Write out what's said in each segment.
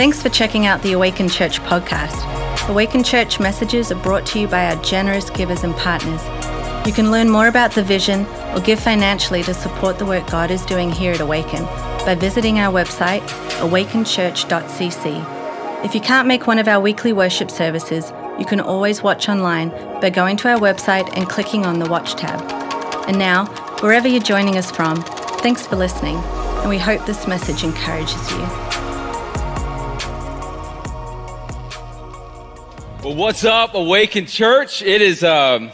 Thanks for checking out the Awaken Church podcast. Awaken Church messages are brought to you by our generous givers and partners. You can learn more about the vision or give financially to support the work God is doing here at Awaken by visiting our website, awakenchurch.cc. If you can't make one of our weekly worship services, you can always watch online by going to our website and clicking on the Watch tab. And now, wherever you're joining us from, thanks for listening, and we hope this message encourages you. Well, what's up, Awaken Church? It is um,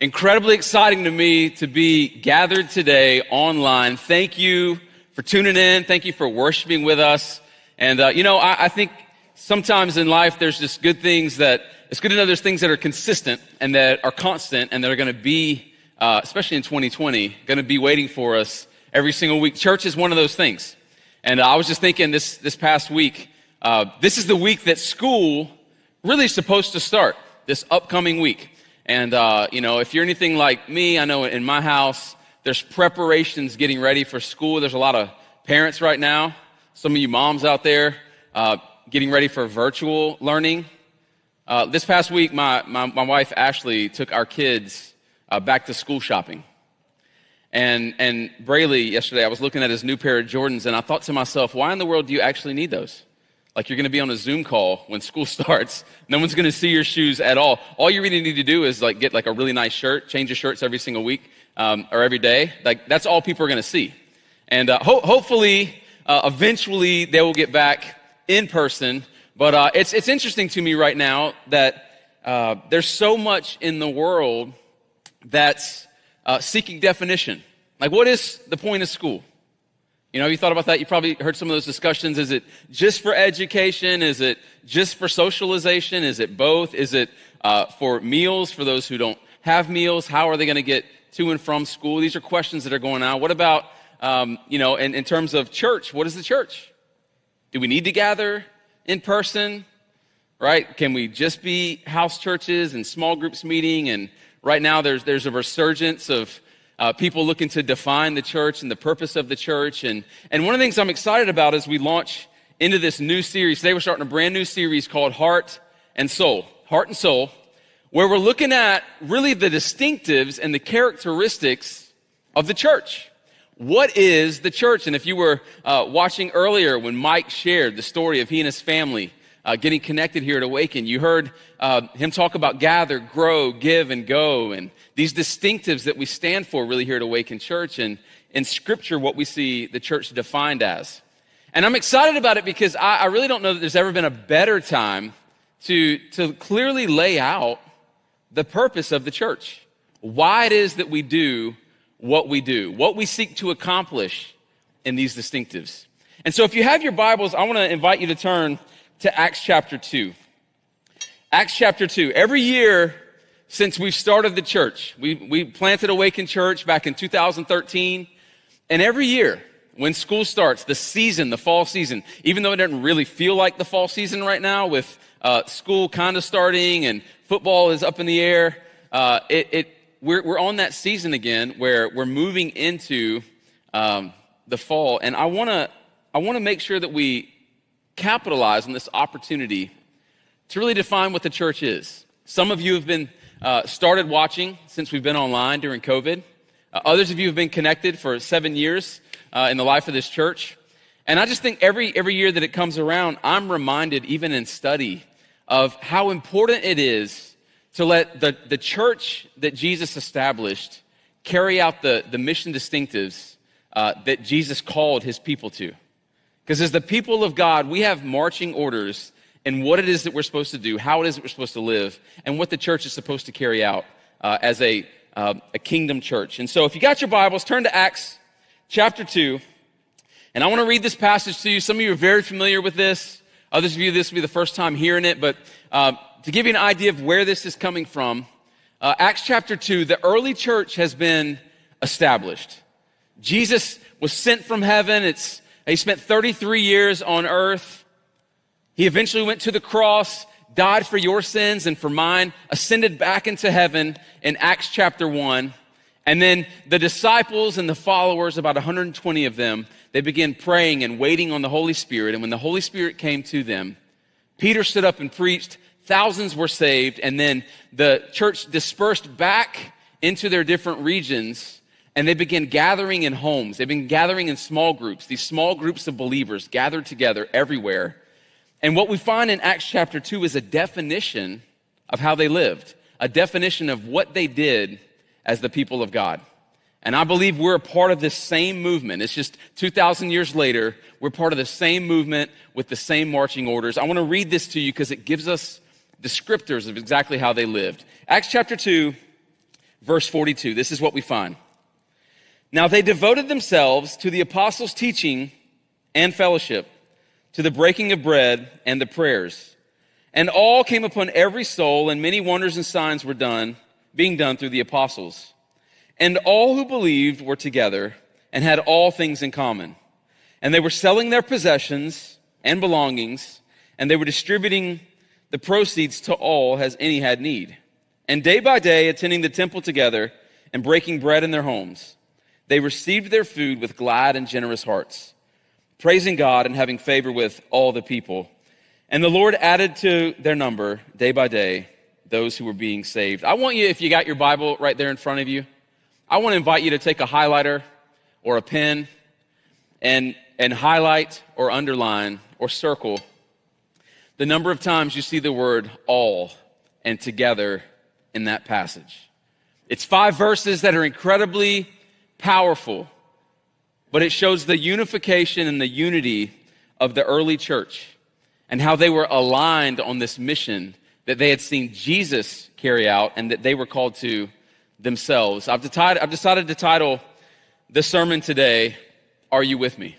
incredibly exciting to me to be gathered today online. Thank you for tuning in. Thank you for worshiping with us. And, uh, you know, I, I think sometimes in life there's just good things that it's good to know there's things that are consistent and that are constant and that are going to be, uh, especially in 2020, going to be waiting for us every single week. Church is one of those things. And uh, I was just thinking this, this past week, uh, this is the week that school really supposed to start, this upcoming week. And, uh, you know, if you're anything like me, I know in my house, there's preparations getting ready for school. There's a lot of parents right now, some of you moms out there, uh, getting ready for virtual learning. Uh, this past week, my, my, my, wife Ashley took our kids uh, back to school shopping. And, and Brayley, yesterday, I was looking at his new pair of Jordans, and I thought to myself, why in the world do you actually need those? Like you're going to be on a Zoom call when school starts. No one's going to see your shoes at all. All you really need to do is like get like a really nice shirt, change your shirts every single week um, or every day. Like that's all people are going to see. And uh, ho- hopefully, uh, eventually, they will get back in person but uh, it's, it's interesting to me right now that uh, there's so much in the world that's uh, seeking definition. Like, what is the point of school? You know, have you thought about that? You probably heard some of those discussions. Is it just for education? Is it just for socialization? Is it both? Is it uh, for meals for those who don't have meals? How are they going to get to and from school? These are questions that are going on. What about, um, you know, in, in terms of church? What is the church? Do we need to gather? in person, right? Can we just be house churches and small groups meeting? And right now there's, there's a resurgence of uh, people looking to define the church and the purpose of the church. And, and one of the things I'm excited about as we launch into this new series, today we're starting a brand new series called Heart and Soul. Heart and Soul, where we're looking at really the distinctives and the characteristics of the church. What is the church? And if you were uh, watching earlier when Mike shared the story of he and his family uh, getting connected here at Awaken, you heard uh, him talk about gather, grow, give, and go, and these distinctives that we stand for really here at Awaken Church, and in Scripture, what we see the church defined as. And I'm excited about it because I, I really don't know that there's ever been a better time to, to clearly lay out the purpose of the church, why it is that we do what we do, what we seek to accomplish in these distinctives. And so if you have your Bibles, I want to invite you to turn to Acts chapter 2. Acts chapter 2. Every year since we've started the church, we, we planted Awaken Church back in 2013. And every year when school starts, the season, the fall season, even though it doesn't really feel like the fall season right now with uh, school kind of starting and football is up in the air, uh, it, it we're, we're on that season again where we're moving into um, the fall. And I want to I wanna make sure that we capitalize on this opportunity to really define what the church is. Some of you have been uh, started watching since we've been online during COVID. Uh, others of you have been connected for seven years uh, in the life of this church. And I just think every, every year that it comes around, I'm reminded, even in study, of how important it is to let the, the church that Jesus established carry out the, the mission distinctives uh, that Jesus called his people to. Because as the people of God, we have marching orders in what it is that we're supposed to do, how it is that we're supposed to live, and what the church is supposed to carry out uh, as a, uh, a kingdom church. And so if you got your Bibles, turn to Acts chapter 2. And I want to read this passage to you. Some of you are very familiar with this. Others of you, this will be the first time hearing it, but uh, to give you an idea of where this is coming from, uh, Acts chapter 2, the early church has been established. Jesus was sent from heaven. It's, he spent 33 years on earth. He eventually went to the cross, died for your sins and for mine, ascended back into heaven in Acts chapter 1. And then the disciples and the followers, about 120 of them, they began praying and waiting on the Holy Spirit. And when the Holy Spirit came to them, Peter stood up and preached. Thousands were saved. And then the church dispersed back into their different regions and they began gathering in homes. They've been gathering in small groups. These small groups of believers gathered together everywhere. And what we find in Acts chapter 2 is a definition of how they lived, a definition of what they did as the people of God. And I believe we're a part of this same movement. It's just 2,000 years later, we're part of the same movement with the same marching orders. I want to read this to you because it gives us descriptors of exactly how they lived. Acts chapter 2, verse 42. This is what we find. Now they devoted themselves to the apostles' teaching and fellowship, to the breaking of bread and the prayers. And all came upon every soul, and many wonders and signs were done, being done through the apostles. And all who believed were together and had all things in common. And they were selling their possessions and belongings, and they were distributing the proceeds to all as any had need. And day by day, attending the temple together and breaking bread in their homes they received their food with glad and generous hearts, praising God and having favor with all the people. And the Lord added to their number day by day those who were being saved. I want you, if you got your Bible right there in front of you, I want to invite you to take a highlighter or a pen and, and highlight or underline or circle the number of times you see the word all and together in that passage. It's five verses that are incredibly powerful, but it shows the unification and the unity of the early church and how they were aligned on this mission that they had seen Jesus carry out and that they were called to themselves. I've decided, I've decided to title the sermon today, Are You With Me?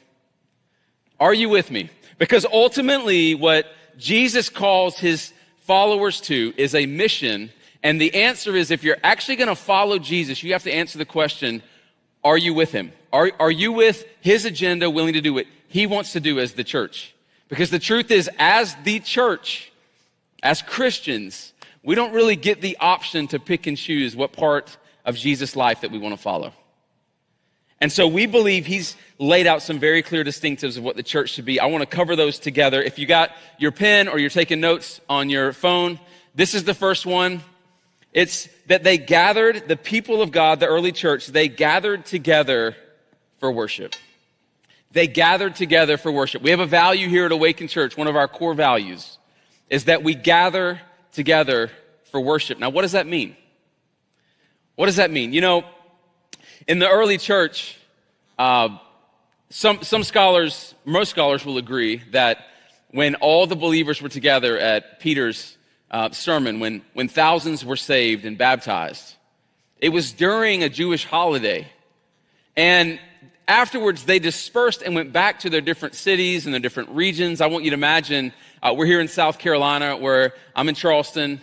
Are you with me? Because ultimately, what Jesus calls his followers to is a mission. And the answer is if you're actually going to follow Jesus, you have to answer the question are you with him? Are, are you with his agenda, willing to do what he wants to do as the church? Because the truth is, as the church, as Christians, we don't really get the option to pick and choose what part of Jesus' life that we want to follow. And so we believe he's laid out some very clear distinctives of what the church should be. I want to cover those together. If you got your pen or you're taking notes on your phone, this is the first one. It's that they gathered, the people of God, the early church, they gathered together for worship. They gathered together for worship. We have a value here at Awaken Church. One of our core values is that we gather together for worship. Now, what does that mean? What does that mean? You know, in the early church, uh, some, some scholars, most scholars will agree that when all the believers were together at Peter's uh, sermon when, when thousands were saved and baptized. It was during a Jewish holiday. And afterwards, they dispersed and went back to their different cities and their different regions. I want you to imagine uh, we're here in South Carolina, where I'm in Charleston.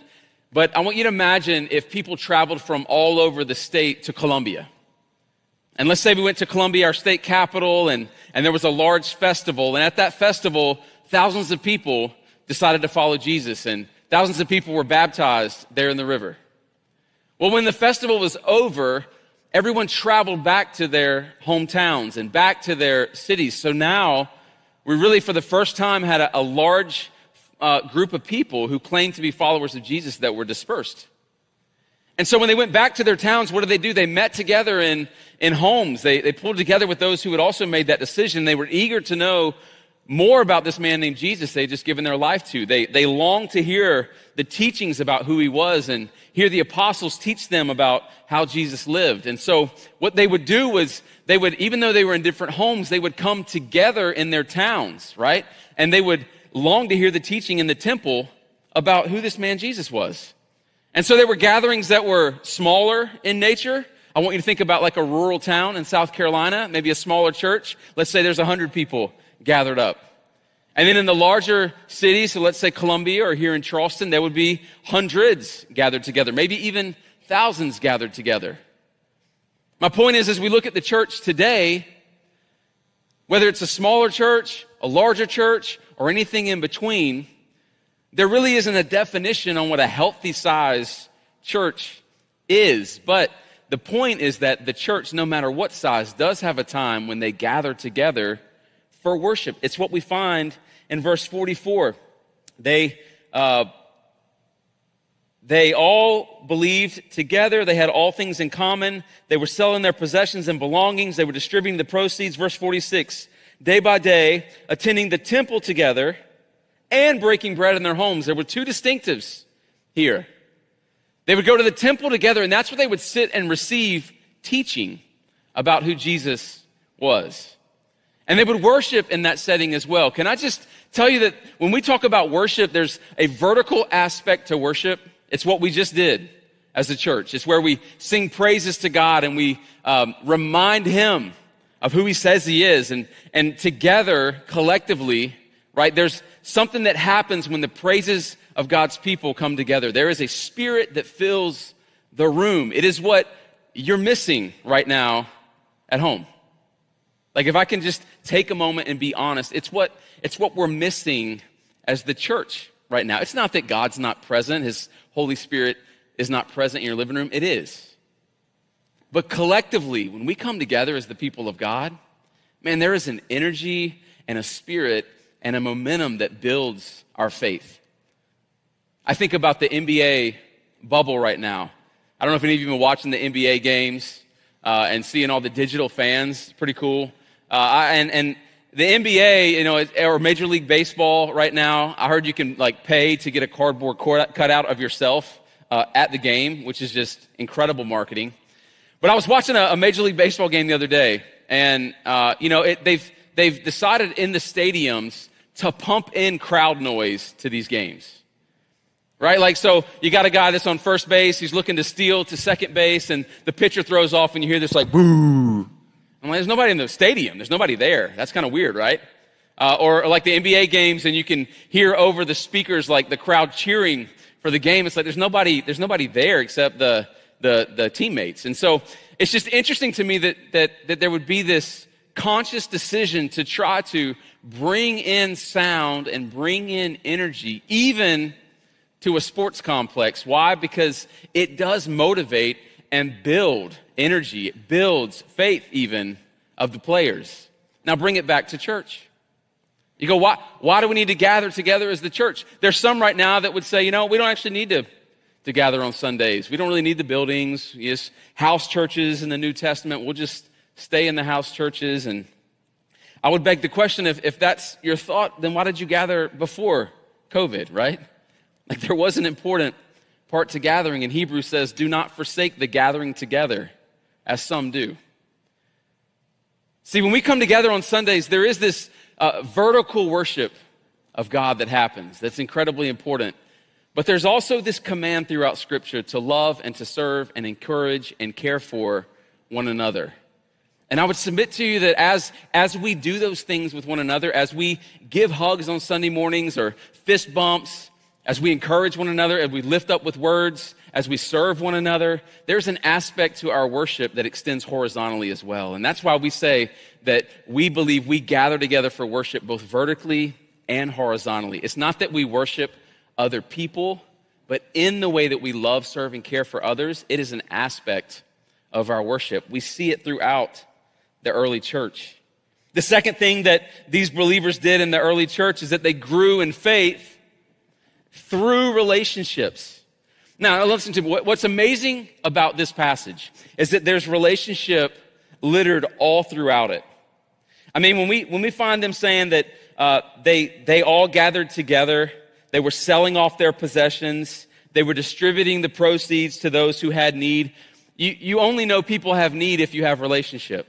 But I want you to imagine if people traveled from all over the state to Columbia. And let's say we went to Columbia, our state capital, and, and there was a large festival. And at that festival, thousands of people decided to follow Jesus. And Thousands of people were baptized there in the river. Well, when the festival was over, everyone traveled back to their hometowns and back to their cities. So now we really, for the first time, had a, a large uh, group of people who claimed to be followers of Jesus that were dispersed. And so when they went back to their towns, what did they do? They met together in, in homes. They, they pulled together with those who had also made that decision. They were eager to know more about this man named Jesus they just given their life to. They, they longed to hear the teachings about who he was and hear the apostles teach them about how Jesus lived. And so what they would do was they would, even though they were in different homes, they would come together in their towns, right? And they would long to hear the teaching in the temple about who this man Jesus was. And so there were gatherings that were smaller in nature. I want you to think about like a rural town in South Carolina, maybe a smaller church. Let's say there's a hundred people gathered up. And then in the larger cities, so let's say Columbia or here in Charleston, there would be hundreds gathered together, maybe even thousands gathered together. My point is, as we look at the church today, whether it's a smaller church, a larger church, or anything in between, there really isn't a definition on what a healthy size church is. But the point is that the church, no matter what size, does have a time when they gather together for worship. It's what we find in verse 44. They, uh, they all believed together. They had all things in common. They were selling their possessions and belongings. They were distributing the proceeds. Verse 46. Day by day, attending the temple together and breaking bread in their homes. There were two distinctives here. They would go to the temple together, and that's where they would sit and receive teaching about who Jesus was. And they would worship in that setting as well. Can I just tell you that when we talk about worship, there's a vertical aspect to worship. It's what we just did as a church. It's where we sing praises to God and we um, remind Him of who He says He is. And, and together, collectively, right, there's something that happens when the praises of God's people come together. There is a spirit that fills the room. It is what you're missing right now at home. Like if I can just take a moment and be honest, it's what it's what we're missing as the church right now. It's not that God's not present, his Holy Spirit is not present in your living room. It is. But collectively, when we come together as the people of God, man, there is an energy and a spirit and a momentum that builds our faith. I think about the NBA bubble right now. I don't know if any of you have been watching the NBA games uh, and seeing all the digital fans. Pretty cool. Uh, and, and the NBA, you know, or Major League Baseball right now, I heard you can like pay to get a cardboard cutout of yourself uh, at the game, which is just incredible marketing. But I was watching a, a Major League Baseball game the other day, and uh, you know, it, they've they've decided in the stadiums to pump in crowd noise to these games. Right? Like, so you got a guy that's on first base, he's looking to steal to second base, and the pitcher throws off, and you hear this like, boo. There's nobody in the stadium. There's nobody there. That's kind of weird, right? Uh, or, or like the NBA games, and you can hear over the speakers like the crowd cheering for the game. It's like there's nobody, there's nobody there except the, the, the teammates. And so it's just interesting to me that, that, that there would be this conscious decision to try to bring in sound and bring in energy, even to a sports complex. Why? Because it does motivate and build energy. It builds faith, even of the players. Now bring it back to church. You go, why, why do we need to gather together as the church? There's some right now that would say, you know, we don't actually need to, to gather on Sundays. We don't really need the buildings. Yes, house churches in the New Testament. We'll just stay in the house churches. And I would beg the question if, if that's your thought, then why did you gather before COVID, right? Like there was an important part to gathering, and Hebrews says, Do not forsake the gathering together, as some do. See, when we come together on Sundays, there is this uh, vertical worship of God that happens that's incredibly important. But there's also this command throughout Scripture to love and to serve and encourage and care for one another. And I would submit to you that as, as we do those things with one another, as we give hugs on Sunday mornings or fist bumps, as we encourage one another, as we lift up with words, as we serve one another, there's an aspect to our worship that extends horizontally as well. And that's why we say that we believe we gather together for worship both vertically and horizontally. It's not that we worship other people, but in the way that we love, serve, and care for others, it is an aspect of our worship. We see it throughout the early church. The second thing that these believers did in the early church is that they grew in faith through relationships. Now, listen to me. What's amazing about this passage is that there's relationship littered all throughout it. I mean, when we, when we find them saying that uh, they, they all gathered together, they were selling off their possessions, they were distributing the proceeds to those who had need. You, you only know people have need if you have relationship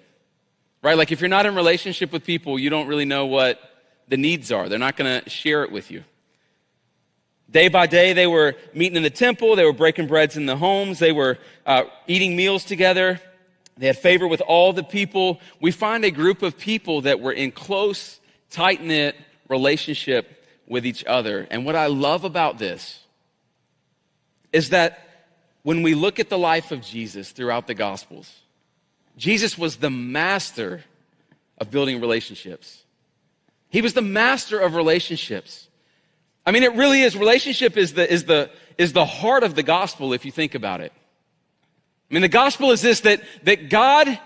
right? Like if you're not in relationship with people, you don't really know what the needs are. They're not going to share it with you. Day by day, they were meeting in the temple. They were breaking breads in the homes. They were uh, eating meals together. They had favor with all the people. We find a group of people that were in close, tight knit relationship with each other. And what I love about this is that when we look at the life of Jesus throughout the Gospels, Jesus was the master of building relationships. He was the master of relationships. I mean, it really is. Relationship is the, is the, is the heart of the gospel if you think about it. I mean, the gospel is this that, that God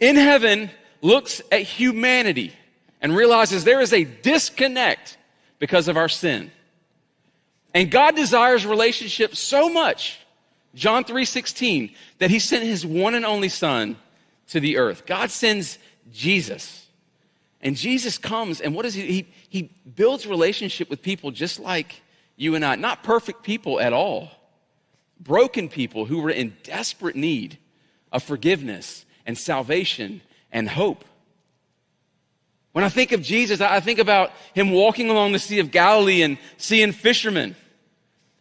in heaven looks at humanity and realizes there is a disconnect because of our sin. And God desires relationship so much, John 3:16, that he sent his one and only son to the earth. God sends Jesus. And Jesus comes and what does he he, he builds relationship with people just like you and I, not perfect people at all. Broken people who were in desperate need of forgiveness and salvation and hope. When I think of Jesus, I think about him walking along the Sea of Galilee and seeing fishermen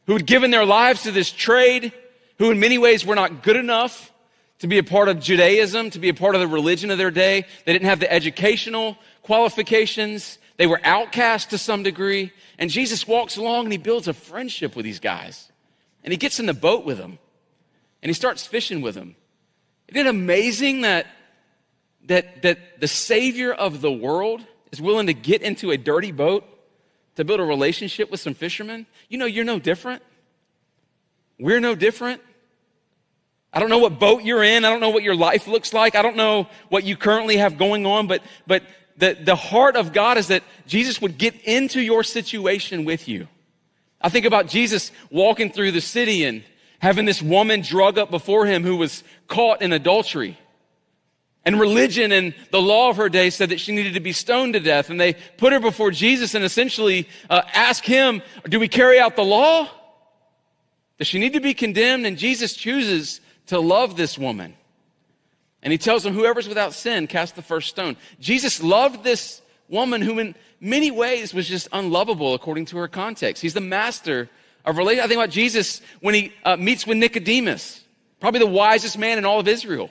who had given their lives to this trade, who in many ways were not good enough to be a part of Judaism, to be a part of the religion of their day. They didn't have the educational qualifications. They were outcast to some degree. And Jesus walks along and he builds a friendship with these guys. And he gets in the boat with them and he starts fishing with them. Isn't it amazing that that, that the Savior of the world is willing to get into a dirty boat to build a relationship with some fishermen? You know, you're no different. We're no different. I don't know what boat you're in. I don't know what your life looks like. I don't know what you currently have going on, but, but the, the heart of God is that Jesus would get into your situation with you. I think about Jesus walking through the city and having this woman drug up before him who was caught in adultery. And religion and the law of her day said that she needed to be stoned to death. And they put her before Jesus and essentially uh, ask him, Do we carry out the law? Does she need to be condemned? And Jesus chooses to love this woman. And he tells them, Whoever's without sin, cast the first stone. Jesus loved this woman who, in many ways, was just unlovable according to her context. He's the master of relation. I think about Jesus when he uh, meets with Nicodemus, probably the wisest man in all of Israel.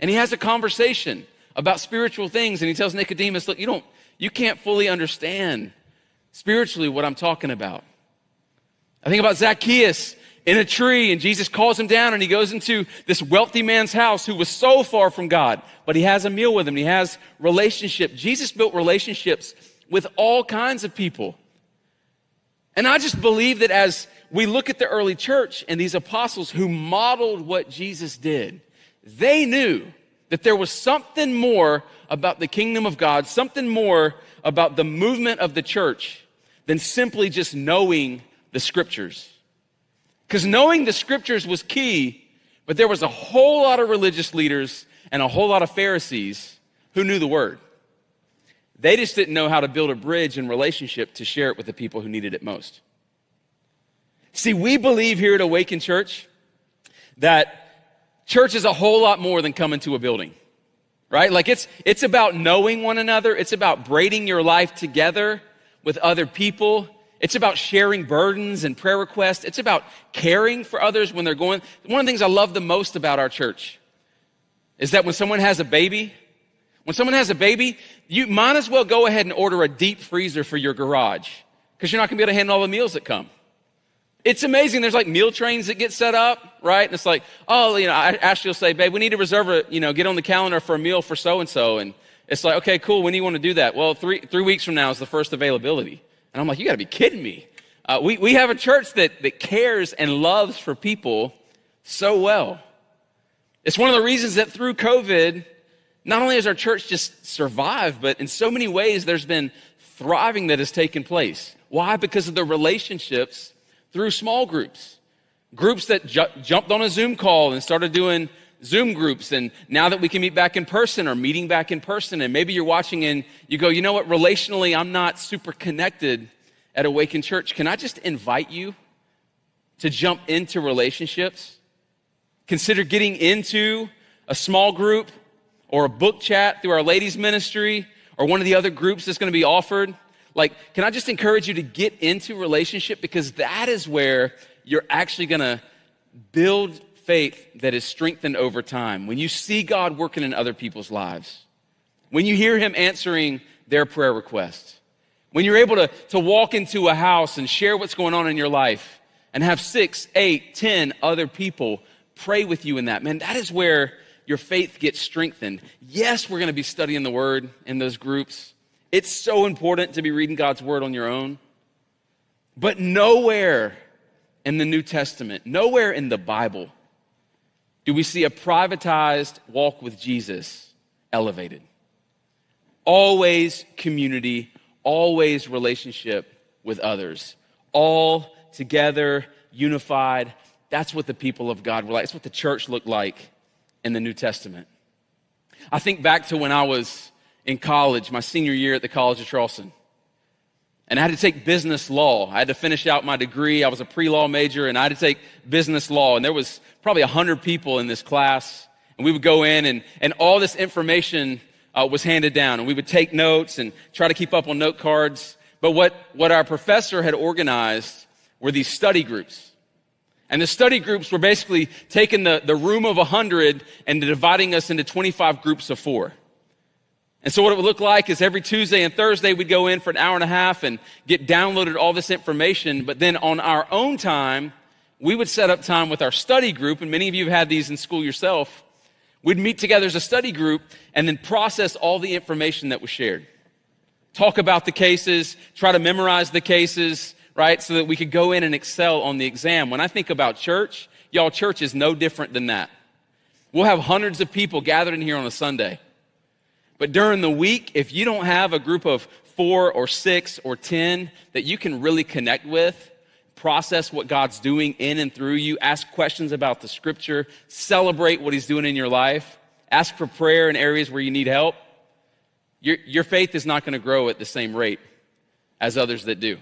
And he has a conversation about spiritual things and he tells Nicodemus, look, you don't, you can't fully understand spiritually what I'm talking about. I think about Zacchaeus in a tree and Jesus calls him down and he goes into this wealthy man's house who was so far from God, but he has a meal with him. He has relationship. Jesus built relationships with all kinds of people. And I just believe that as we look at the early church and these apostles who modeled what Jesus did, they knew that there was something more about the kingdom of God, something more about the movement of the church than simply just knowing the scriptures. Because knowing the scriptures was key, but there was a whole lot of religious leaders and a whole lot of Pharisees who knew the word. They just didn't know how to build a bridge in relationship to share it with the people who needed it most. See, we believe here at Awaken Church that church is a whole lot more than coming to a building, right? Like it's, it's about knowing one another. It's about braiding your life together with other people. It's about sharing burdens and prayer requests. It's about caring for others when they're going. One of the things I love the most about our church is that when someone has a baby, when someone has a baby, you might as well go ahead and order a deep freezer for your garage because you're not going to be able to handle all the meals that come. It's amazing. There's like meal trains that get set up, right? And it's like, oh, you know, Ashley will say, babe, we need to reserve a, you know, get on the calendar for a meal for so and so. And it's like, okay, cool. When do you want to do that? Well, three, three weeks from now is the first availability. And I'm like, you got to be kidding me. Uh, we, we have a church that, that cares and loves for people so well. It's one of the reasons that through COVID, not only has our church just survived, but in so many ways, there's been thriving that has taken place. Why? Because of the relationships through small groups. Groups that ju- jumped on a Zoom call and started doing Zoom groups. And now that we can meet back in person or meeting back in person, and maybe you're watching and you go, you know what, relationally, I'm not super connected at Awaken Church. Can I just invite you to jump into relationships? Consider getting into a small group or a book chat through our ladies' ministry or one of the other groups that's going to be offered. Like, can I just encourage you to get into relationship because that is where you're actually going to build faith that is strengthened over time. When you see God working in other people's lives, when you hear Him answering their prayer requests, when you're able to, to walk into a house and share what's going on in your life and have six, eight, ten other people pray with you in that, man, that is where your faith gets strengthened. Yes, we're going to be studying the Word in those groups. It's so important to be reading God's word on your own. But nowhere in the New Testament, nowhere in the Bible, do we see a privatized walk with Jesus elevated. always community, always relationship with others, all together, unified. That's what the people of God were like. That's what the church looked like in the New Testament. I think back to when I was in college, my senior year at the College of Charleston. And I had to take business law. I had to finish out my degree. I was a pre-law major and I had to take business law. And there was probably a hundred people in this class. And we would go in and, and all this information uh, was handed down. And we would take notes and try to keep up on note cards. But what, what our professor had organized were these study groups. And the study groups were basically taking the, the room of 100 and dividing us into 25 groups of four. And so what it would look like is every Tuesday and Thursday we'd go in for an hour and a half and get downloaded all this information. But then on our own time, we would set up time with our study group. And many of you have had these in school yourself. We'd meet together as a study group and then process all the information that was shared. Talk about the cases, try to memorize the cases, right? So that we could go in and excel on the exam. When I think about church, y'all, church is no different than that. We'll have hundreds of people gathered in here on a Sunday. But during the week, if you don't have a group of four or six or 10 that you can really connect with, process what God's doing in and through you, ask questions about the scripture, celebrate what He's doing in your life, ask for prayer in areas where you need help, your, your faith is not going to grow at the same rate as others that do.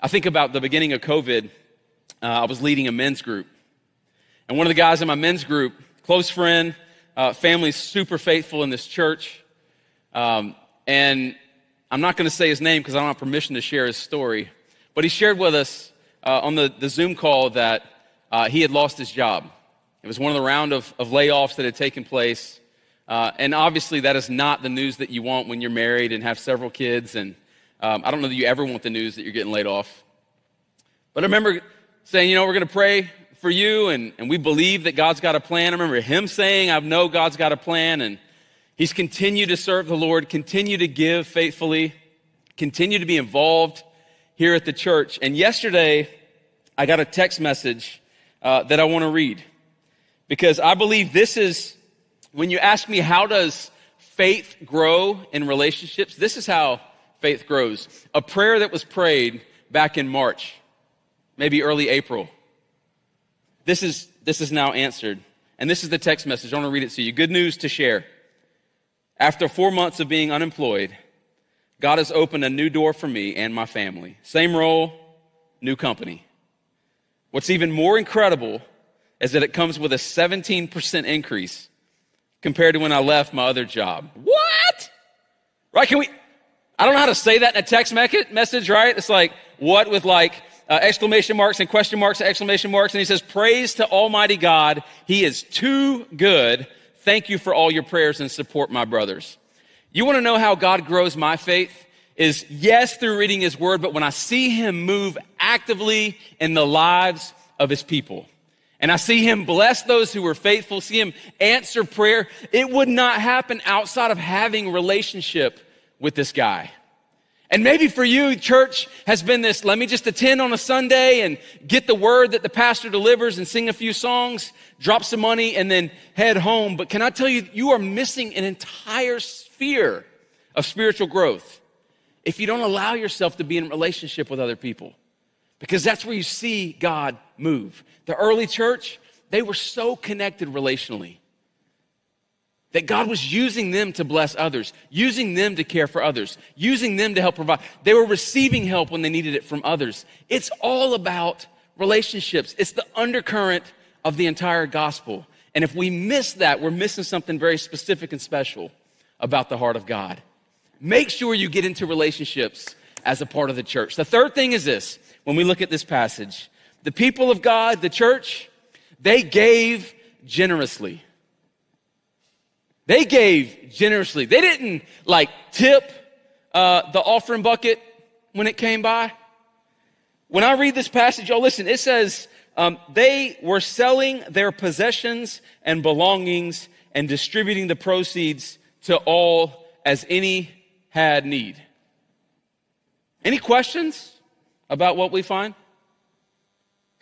I think about the beginning of COVID, uh, I was leading a men's group. And one of the guys in my men's group, close friend, uh, family's super faithful in this church. Um, and I'm not going to say his name because I don't have permission to share his story. But he shared with us uh, on the, the Zoom call that uh, he had lost his job. It was one of the round of, of layoffs that had taken place. Uh, and obviously, that is not the news that you want when you're married and have several kids. And um, I don't know that you ever want the news that you're getting laid off. But I remember saying, you know, we're going to pray for you, and, and we believe that God's got a plan. I remember him saying, I know God's got a plan, and he's continued to serve the Lord, continue to give faithfully, continue to be involved here at the church. And yesterday, I got a text message uh, that I want to read because I believe this is when you ask me how does faith grow in relationships, this is how faith grows. A prayer that was prayed back in March, maybe early April. This is, this is now answered. And this is the text message. I want to read it to you. Good news to share. After four months of being unemployed, God has opened a new door for me and my family. Same role, new company. What's even more incredible is that it comes with a 17% increase compared to when I left my other job. What? Right? Can we? I don't know how to say that in a text message, right? It's like, what with like uh, exclamation marks and question marks and exclamation marks. And he says, Praise to Almighty God. He is too good. Thank you for all your prayers and support, my brothers. You want to know how God grows my faith? Is yes, through reading his word, but when I see him move actively in the lives of his people. And I see him bless those who are faithful, see him answer prayer. It would not happen outside of having relationship with this guy. And maybe for you, church has been this, let me just attend on a Sunday and get the word that the pastor delivers and sing a few songs, drop some money, and then head home. But can I tell you, you are missing an entire sphere of spiritual growth if you don't allow yourself to be in relationship with other people. Because that's where you see God move. The early church, they were so connected relationally that God was using them to bless others, using them to care for others, using them to help provide. They were receiving help when they needed it from others. It's all about relationships. It's the undercurrent of the entire gospel. And if we miss that, we're missing something very specific and special about the heart of God. Make sure you get into relationships as a part of the church. The third thing is this when we look at this passage the people of God, the church, they gave generously. They gave generously. They didn't like tip uh, the offering bucket when it came by. When I read this passage, y'all listen, it says um, they were selling their possessions and belongings and distributing the proceeds to all as any had need. Any questions about what we find?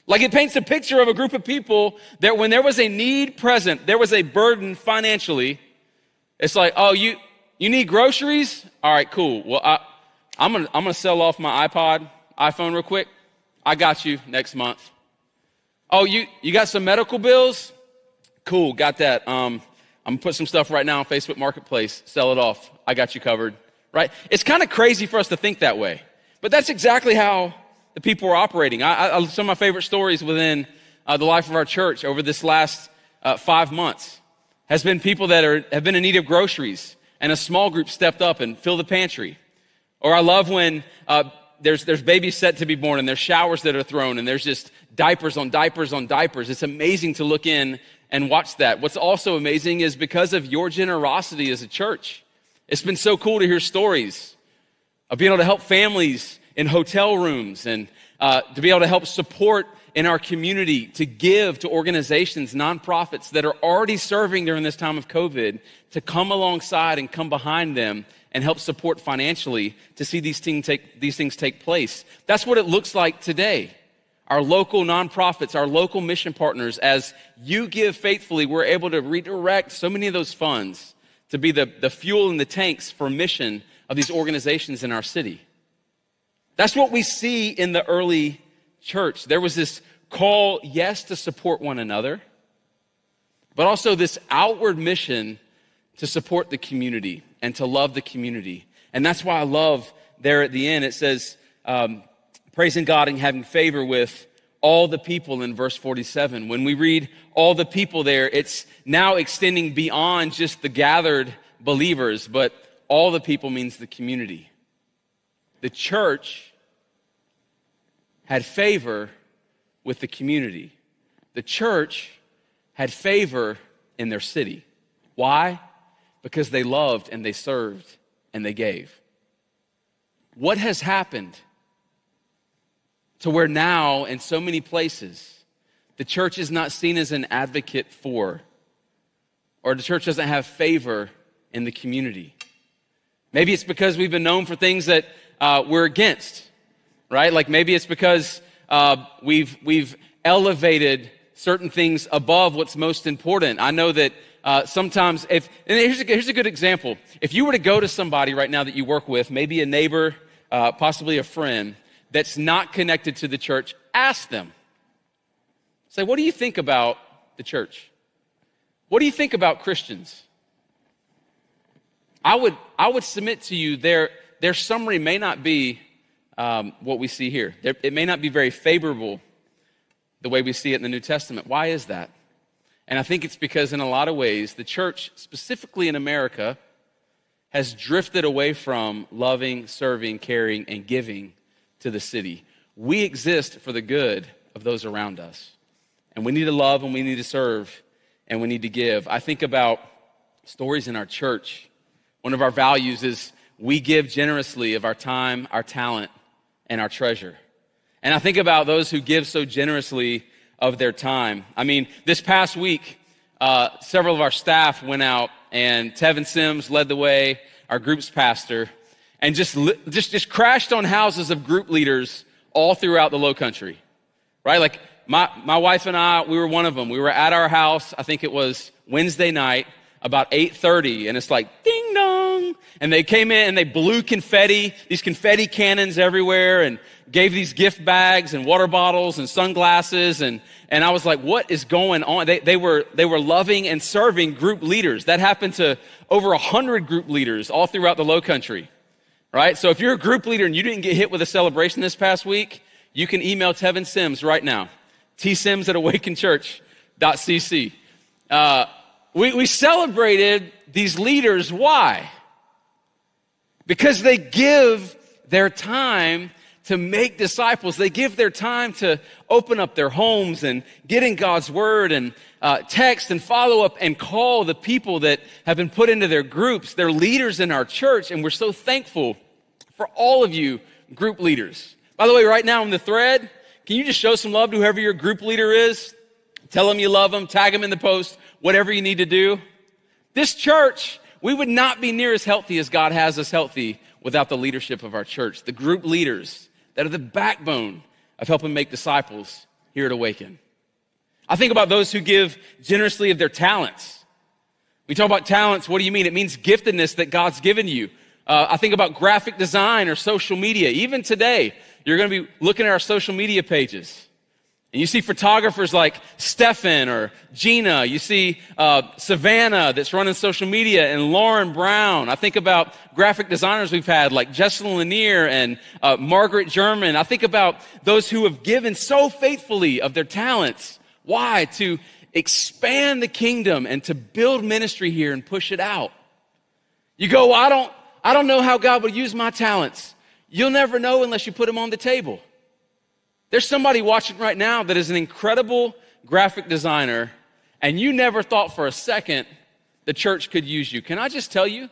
Like it paints a picture of a group of people that when there was a need present, there was a burden financially, it's like, oh, you, you need groceries? All right, cool. Well, I, I'm gonna, I'm gonna sell off my iPod, iPhone real quick. I got you next month. Oh, you, you got some medical bills? Cool, got that. Um, I'm gonna put some stuff right now on Facebook Marketplace, sell it off. I got you covered, right? It's kind of crazy for us to think that way, but that's exactly how the people are operating. I, I, some of my favorite stories within uh, the life of our church over this last uh, five months has been people that are, have been in need of groceries, and a small group stepped up and filled the pantry. Or I love when uh, there's, there's babies set to be born, and there's showers that are thrown, and there's just diapers on diapers on diapers. It's amazing to look in and watch that. What's also amazing is because of your generosity as a church, it's been so cool to hear stories of being able to help families in hotel rooms and uh, to be able to help support in our community, to give to organizations, nonprofits that are already serving during this time of COVID, to come alongside and come behind them and help support financially to see these things take, these things take place. That's what it looks like today our local nonprofits, our local mission partners, as you give faithfully, we're able to redirect so many of those funds to be the, the fuel in the tanks for mission of these organizations in our city. That's what we see in the early church. There was this call, yes, to support one another, but also this outward mission to support the community and to love the community. And that's why I love there at the end, it says, um, praising God and having favor with all the people in verse 47. When we read all the people there, it's now extending beyond just the gathered believers, but all the people means the community. The church had favor with the community. The church had favor in their city. Why? Because they loved and they served and they gave. What has happened to where now, in so many places, the church is not seen as an advocate for, or the church doesn't have favor in the community. Maybe it's because we've been known for things that uh, we're against, right? Like maybe it's because uh, we've we've elevated certain things above what's most important. I know that uh, sometimes if and here's a, here's a good example. If you were to go to somebody right now that you work with, maybe a neighbor, uh, possibly a friend, that's not connected to the church, ask them. Say, what do you think about the church? What do you think about Christians? I would, I would submit to you their, their summary may not be um, what we see here. It may not be very favorable the way we see it in the New Testament. Why is that? And I think it's because, in a lot of ways, the church, specifically in America, has drifted away from loving, serving, caring, and giving to the city. We exist for the good of those around us. And we need to love and we need to serve and we need to give. I think about stories in our church. One of our values is we give generously of our time, our talent, and our treasure. And I think about those who give so generously of their time. I mean, this past week, uh, several of our staff went out, and Tevin Sims led the way, our group's pastor, and just, just, just crashed on houses of group leaders all throughout the low country, right? Like my, my wife and I, we were one of them. We were at our house, I think it was Wednesday night, about 8.30, and it's like, ding dong. And they came in and they blew confetti, these confetti cannons everywhere, and gave these gift bags and water bottles and sunglasses. And, and I was like, what is going on? They, they, were, they were loving and serving group leaders. That happened to over a hundred group leaders all throughout the low country right? So if you're a group leader and you didn't get hit with a celebration this past week, you can email Tevin Sims right now. T-Sims at awakenchurch.cc. Uh, we, we celebrated these leaders. Why? Because they give their time to make disciples. They give their time to open up their homes and get in God's word and uh, text and follow up and call the people that have been put into their groups. They're leaders in our church, and we're so thankful for all of you group leaders. By the way, right now in the thread, can you just show some love to whoever your group leader is? Tell them you love them, tag them in the post, whatever you need to do. This church, we would not be near as healthy as God has us healthy without the leadership of our church, the group leaders that are the backbone of helping make disciples here at Awaken. I think about those who give generously of their talents. We talk about talents. What do you mean? It means giftedness that God's given you. Uh, I think about graphic design or social media. Even today, you're going to be looking at our social media pages. And you see photographers like Stefan or Gina. You see uh, Savannah that's running social media and Lauren Brown. I think about graphic designers we've had like Jessalyn Lanier and uh, Margaret German. I think about those who have given so faithfully of their talents. Why? To expand the kingdom and to build ministry here and push it out. You go, well, I don't, I don't know how God would use my talents. You'll never know unless you put them on the table. There's somebody watching right now that is an incredible graphic designer, and you never thought for a second the church could use you. Can I just tell you?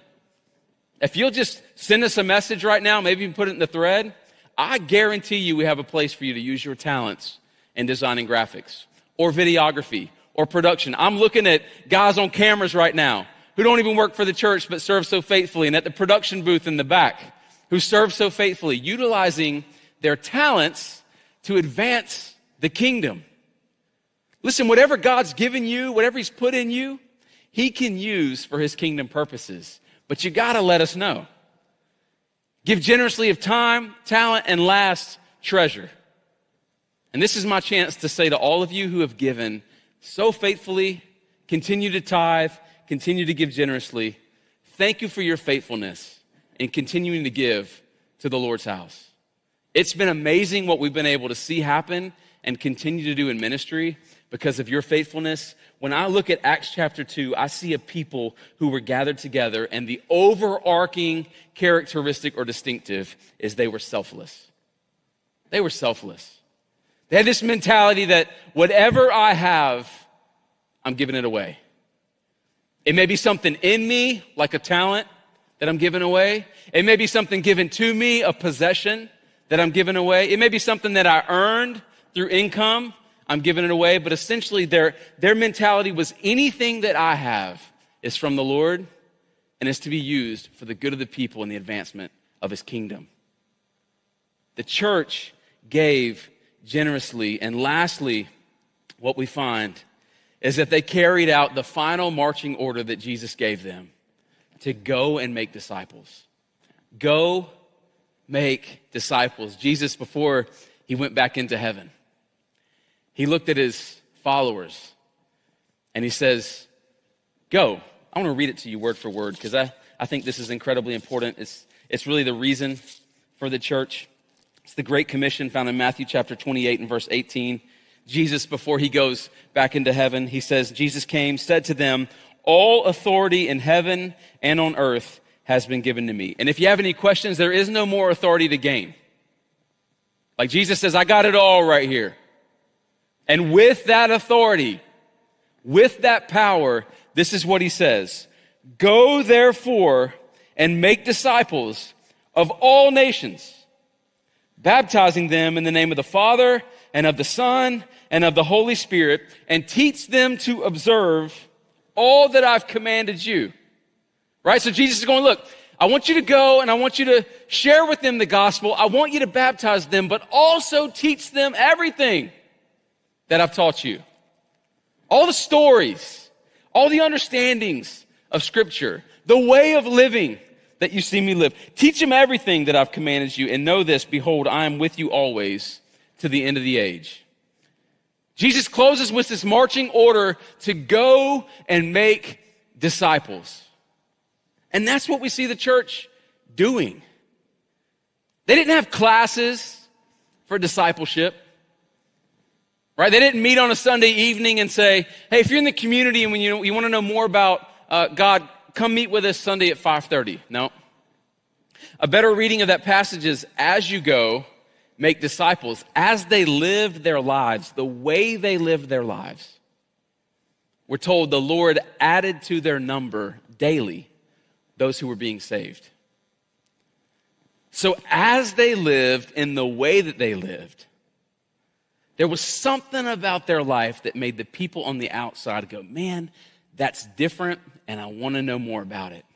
If you'll just send us a message right now, maybe even put it in the thread, I guarantee you we have a place for you to use your talents in designing graphics or videography or production. I'm looking at guys on cameras right now who don't even work for the church but serve so faithfully, and at the production booth in the back who serve so faithfully, utilizing their talents to advance the kingdom. Listen, whatever God's given you, whatever He's put in you, He can use for His kingdom purposes. But you gotta let us know. Give generously of time, talent, and last, treasure. And this is my chance to say to all of you who have given so faithfully, continue to tithe, continue to give generously, thank you for your faithfulness in continuing to give to the Lord's house. It's been amazing what we've been able to see happen and continue to do in ministry because of your faithfulness. When I look at Acts chapter 2, I see a people who were gathered together, and the overarching characteristic or distinctive is they were selfless. They were selfless. They had this mentality that whatever I have, I'm giving it away. It may be something in me, like a talent that I'm giving away. It may be something given to me, a possession that I'm giving away. It may be something that I earned through income. I'm giving it away. But essentially, their, their mentality was anything that I have is from the Lord and is to be used for the good of the people and the advancement of his kingdom. The church gave generously. And lastly, what we find is that they carried out the final marching order that Jesus gave them to go and make disciples. Go make disciples. Jesus, before he went back into heaven, he looked at his followers and he says, Go. I want to read it to you word for word because I, I think this is incredibly important. It's, it's really the reason for the church. It's the Great Commission found in Matthew chapter 28 and verse 18. Jesus, before he goes back into heaven, he says, Jesus came, said to them, All authority in heaven and on earth has been given to me. And if you have any questions, there is no more authority to gain. Like Jesus says, I got it all right here. And with that authority, with that power, this is what he says Go therefore and make disciples of all nations, baptizing them in the name of the Father and of the Son and of the Holy Spirit, and teach them to observe all that I've commanded you. Right? So Jesus is going, look, I want you to go and I want you to share with them the gospel. I want you to baptize them, but also teach them everything that I've taught you. All the stories, all the understandings of scripture, the way of living that you see me live. Teach them everything that I've commanded you and know this, behold, I am with you always to the end of the age. Jesus closes with this marching order to go and make disciples. And that's what we see the church doing. They didn't have classes for discipleship, right? They didn't meet on a Sunday evening and say, hey, if you're in the community and you, you want to know more about uh, God, come meet with us Sunday at 5.30. No. A better reading of that passage is, as you go, make disciples, as they lived their lives, the way they lived their lives. We're told the Lord added to their number daily those who were being saved. So, as they lived in the way that they lived, there was something about their life that made the people on the outside go, man, that's different, and I want to know more about it.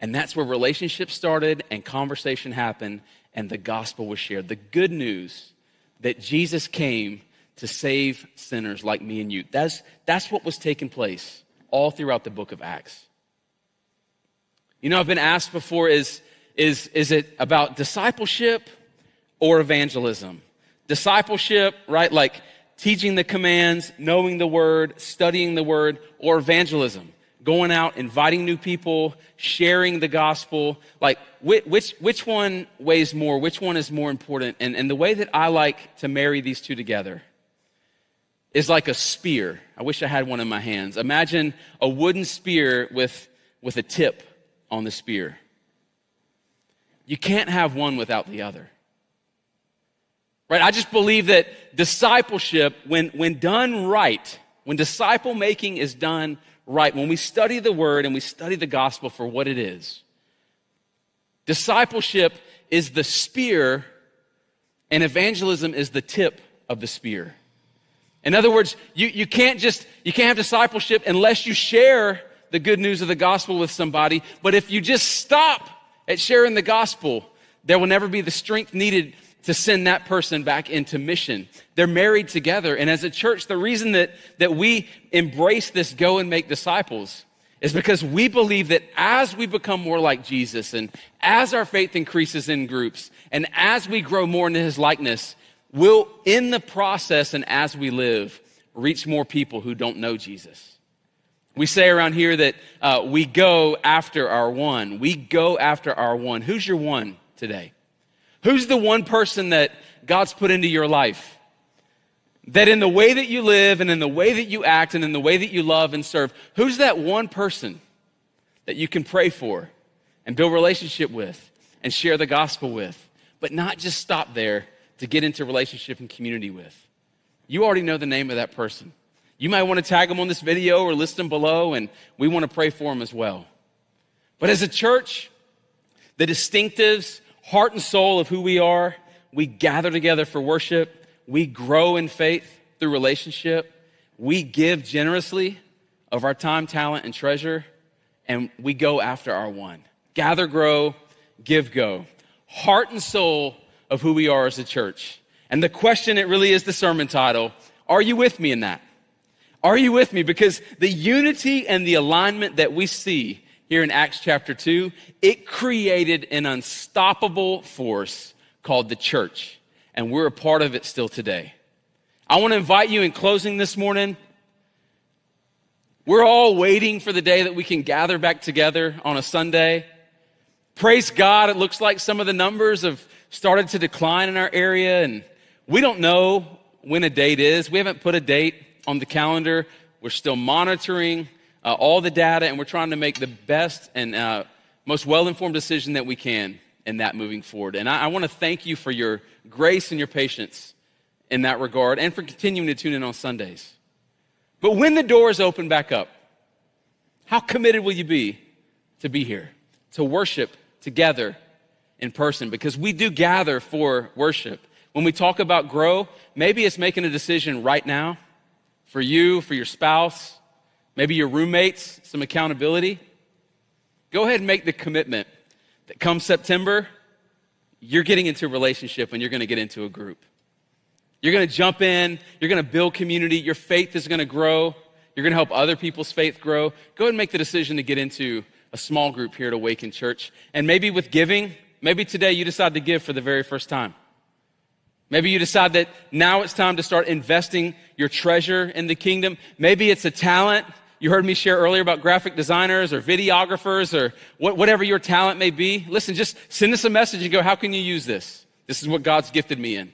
And that's where relationships started and conversation happened, and the gospel was shared. The good news that Jesus came to save sinners like me and you. That's, that's what was taking place all throughout the book of Acts. You know, I've been asked before is, is, is it about discipleship or evangelism? Discipleship, right? Like teaching the commands, knowing the word, studying the word, or evangelism? Going out, inviting new people, sharing the gospel. Like, which, which one weighs more? Which one is more important? And, and the way that I like to marry these two together is like a spear. I wish I had one in my hands. Imagine a wooden spear with, with a tip on the spear. You can't have one without the other. Right? I just believe that discipleship, when, when done right, when disciple making is done right, when we study the word and we study the gospel for what it is, discipleship is the spear and evangelism is the tip of the spear. In other words, you, you can't just, you can't have discipleship unless you share the good news of the gospel with somebody. But if you just stop at sharing the gospel, there will never be the strength needed to send that person back into mission. They're married together. And as a church, the reason that, that we embrace this go and make disciples is because we believe that as we become more like Jesus and as our faith increases in groups and as we grow more into his likeness, we'll, in the process and as we live, reach more people who don't know Jesus. We say around here that uh, we go after our one. We go after our one. Who's your one today? Who's the one person that God's put into your life? That in the way that you live and in the way that you act and in the way that you love and serve, who's that one person that you can pray for and build relationship with and share the gospel with, but not just stop there to get into relationship and community with? You already know the name of that person. You might want to tag them on this video or list them below, and we want to pray for them as well. But as a church, the distinctives heart and soul of who we are. We gather together for worship. We grow in faith through relationship. We give generously of our time, talent, and treasure, and we go after our one. Gather, grow, give, go. Heart and soul of who we are as a church. And the question, it really is the sermon title Are you with me in that? Are you with me? Because the unity and the alignment that we see here in Acts chapter 2, it created an unstoppable force called the church. And we're a part of it still today. I want to invite you in closing this morning. We're all waiting for the day that we can gather back together on a Sunday. Praise God, it looks like some of the numbers have started to decline in our area, and we don't know when a date is. We haven't put a date on the calendar. We're still monitoring uh, all the data, and we're trying to make the best and uh, most well informed decision that we can in that moving forward. And I, I want to thank you for your grace and your patience in that regard and for continuing to tune in on Sundays. But when the doors open back up, how committed will you be to be here, to worship together in person? Because we do gather for worship. When we talk about grow, maybe it's making a decision right now for you, for your spouse, maybe your roommates, some accountability. Go ahead and make the commitment that come September, you're getting into a relationship and you're going to get into a group. You're going to jump in, you're going to build community, your faith is going to grow, you're going to help other people's faith grow. Go ahead and make the decision to get into a small group here at Awaken Church. And maybe with giving, maybe today you decide to give for the very first time. Maybe you decide that now it's time to start investing your treasure in the kingdom. Maybe it's a talent you heard me share earlier about graphic designers or videographers or whatever your talent may be. Listen, just send us a message and go, how can you use this? This is what God's gifted me in.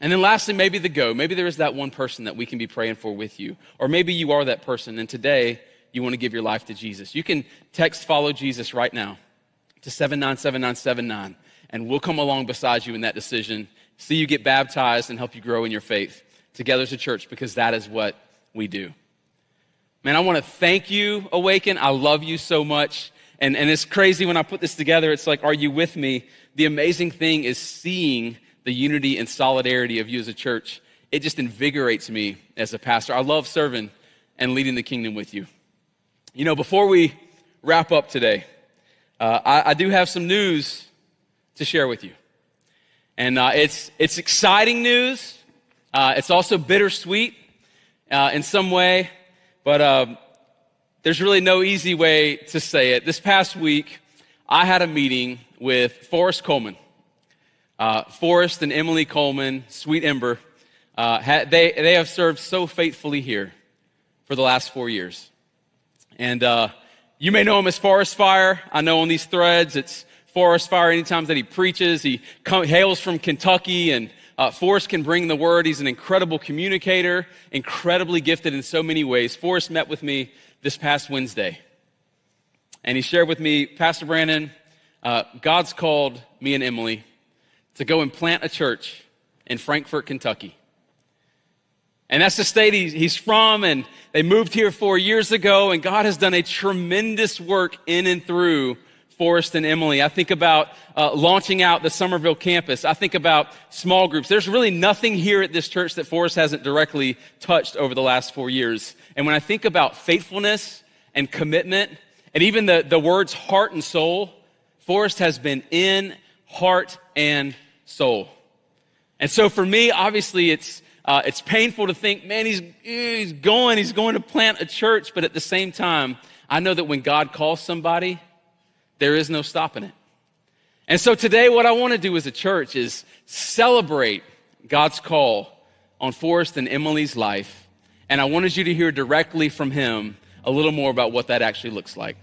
And then lastly, maybe the go. Maybe there is that one person that we can be praying for with you. Or maybe you are that person and today you want to give your life to Jesus. You can text follow Jesus right now to 797979 and we'll come along beside you in that decision, see you get baptized and help you grow in your faith together as a church because that is what we do. Man, I want to thank you, Awaken. I love you so much. And, and it's crazy when I put this together. It's like, are you with me? The amazing thing is seeing the unity and solidarity of you as a church. It just invigorates me as a pastor. I love serving and leading the kingdom with you. You know, before we wrap up today, uh, I, I, do have some news to share with you. And uh, it's, it's exciting news. Uh, it's also bittersweet uh, in some way but um, there's really no easy way to say it. This past week, I had a meeting with Forrest Coleman. Uh, Forrest and Emily Coleman, Sweet Ember, uh, they, they have served so faithfully here for the last four years. And uh, you may know him as Forest Fire. I know on these threads it's Forrest Fire anytime that he preaches. He come, hails from Kentucky, and uh, Forrest can bring the word. He's an incredible communicator, incredibly gifted in so many ways. Forrest met with me this past Wednesday, and he shared with me, Pastor Brandon, uh, God's called me and Emily to go and plant a church in Frankfort, Kentucky. And that's the state he's from, and they moved here four years ago, and God has done a tremendous work in and through Forrest and Emily. I think about uh, launching out the Somerville campus. I think about small groups. There's really nothing here at this church that Forrest hasn't directly touched over the last four years. And when I think about faithfulness and commitment, and even the, the words heart and soul, Forrest has been in heart and soul. And so for me, obviously, it's uh, it's painful to think, man, he's, he's going, he's going to plant a church. But at the same time, I know that when God calls somebody, there is no stopping it. And so today, what I want to do as a church is celebrate God's call on Forrest and Emily's life. And I wanted you to hear directly from him a little more about what that actually looks like.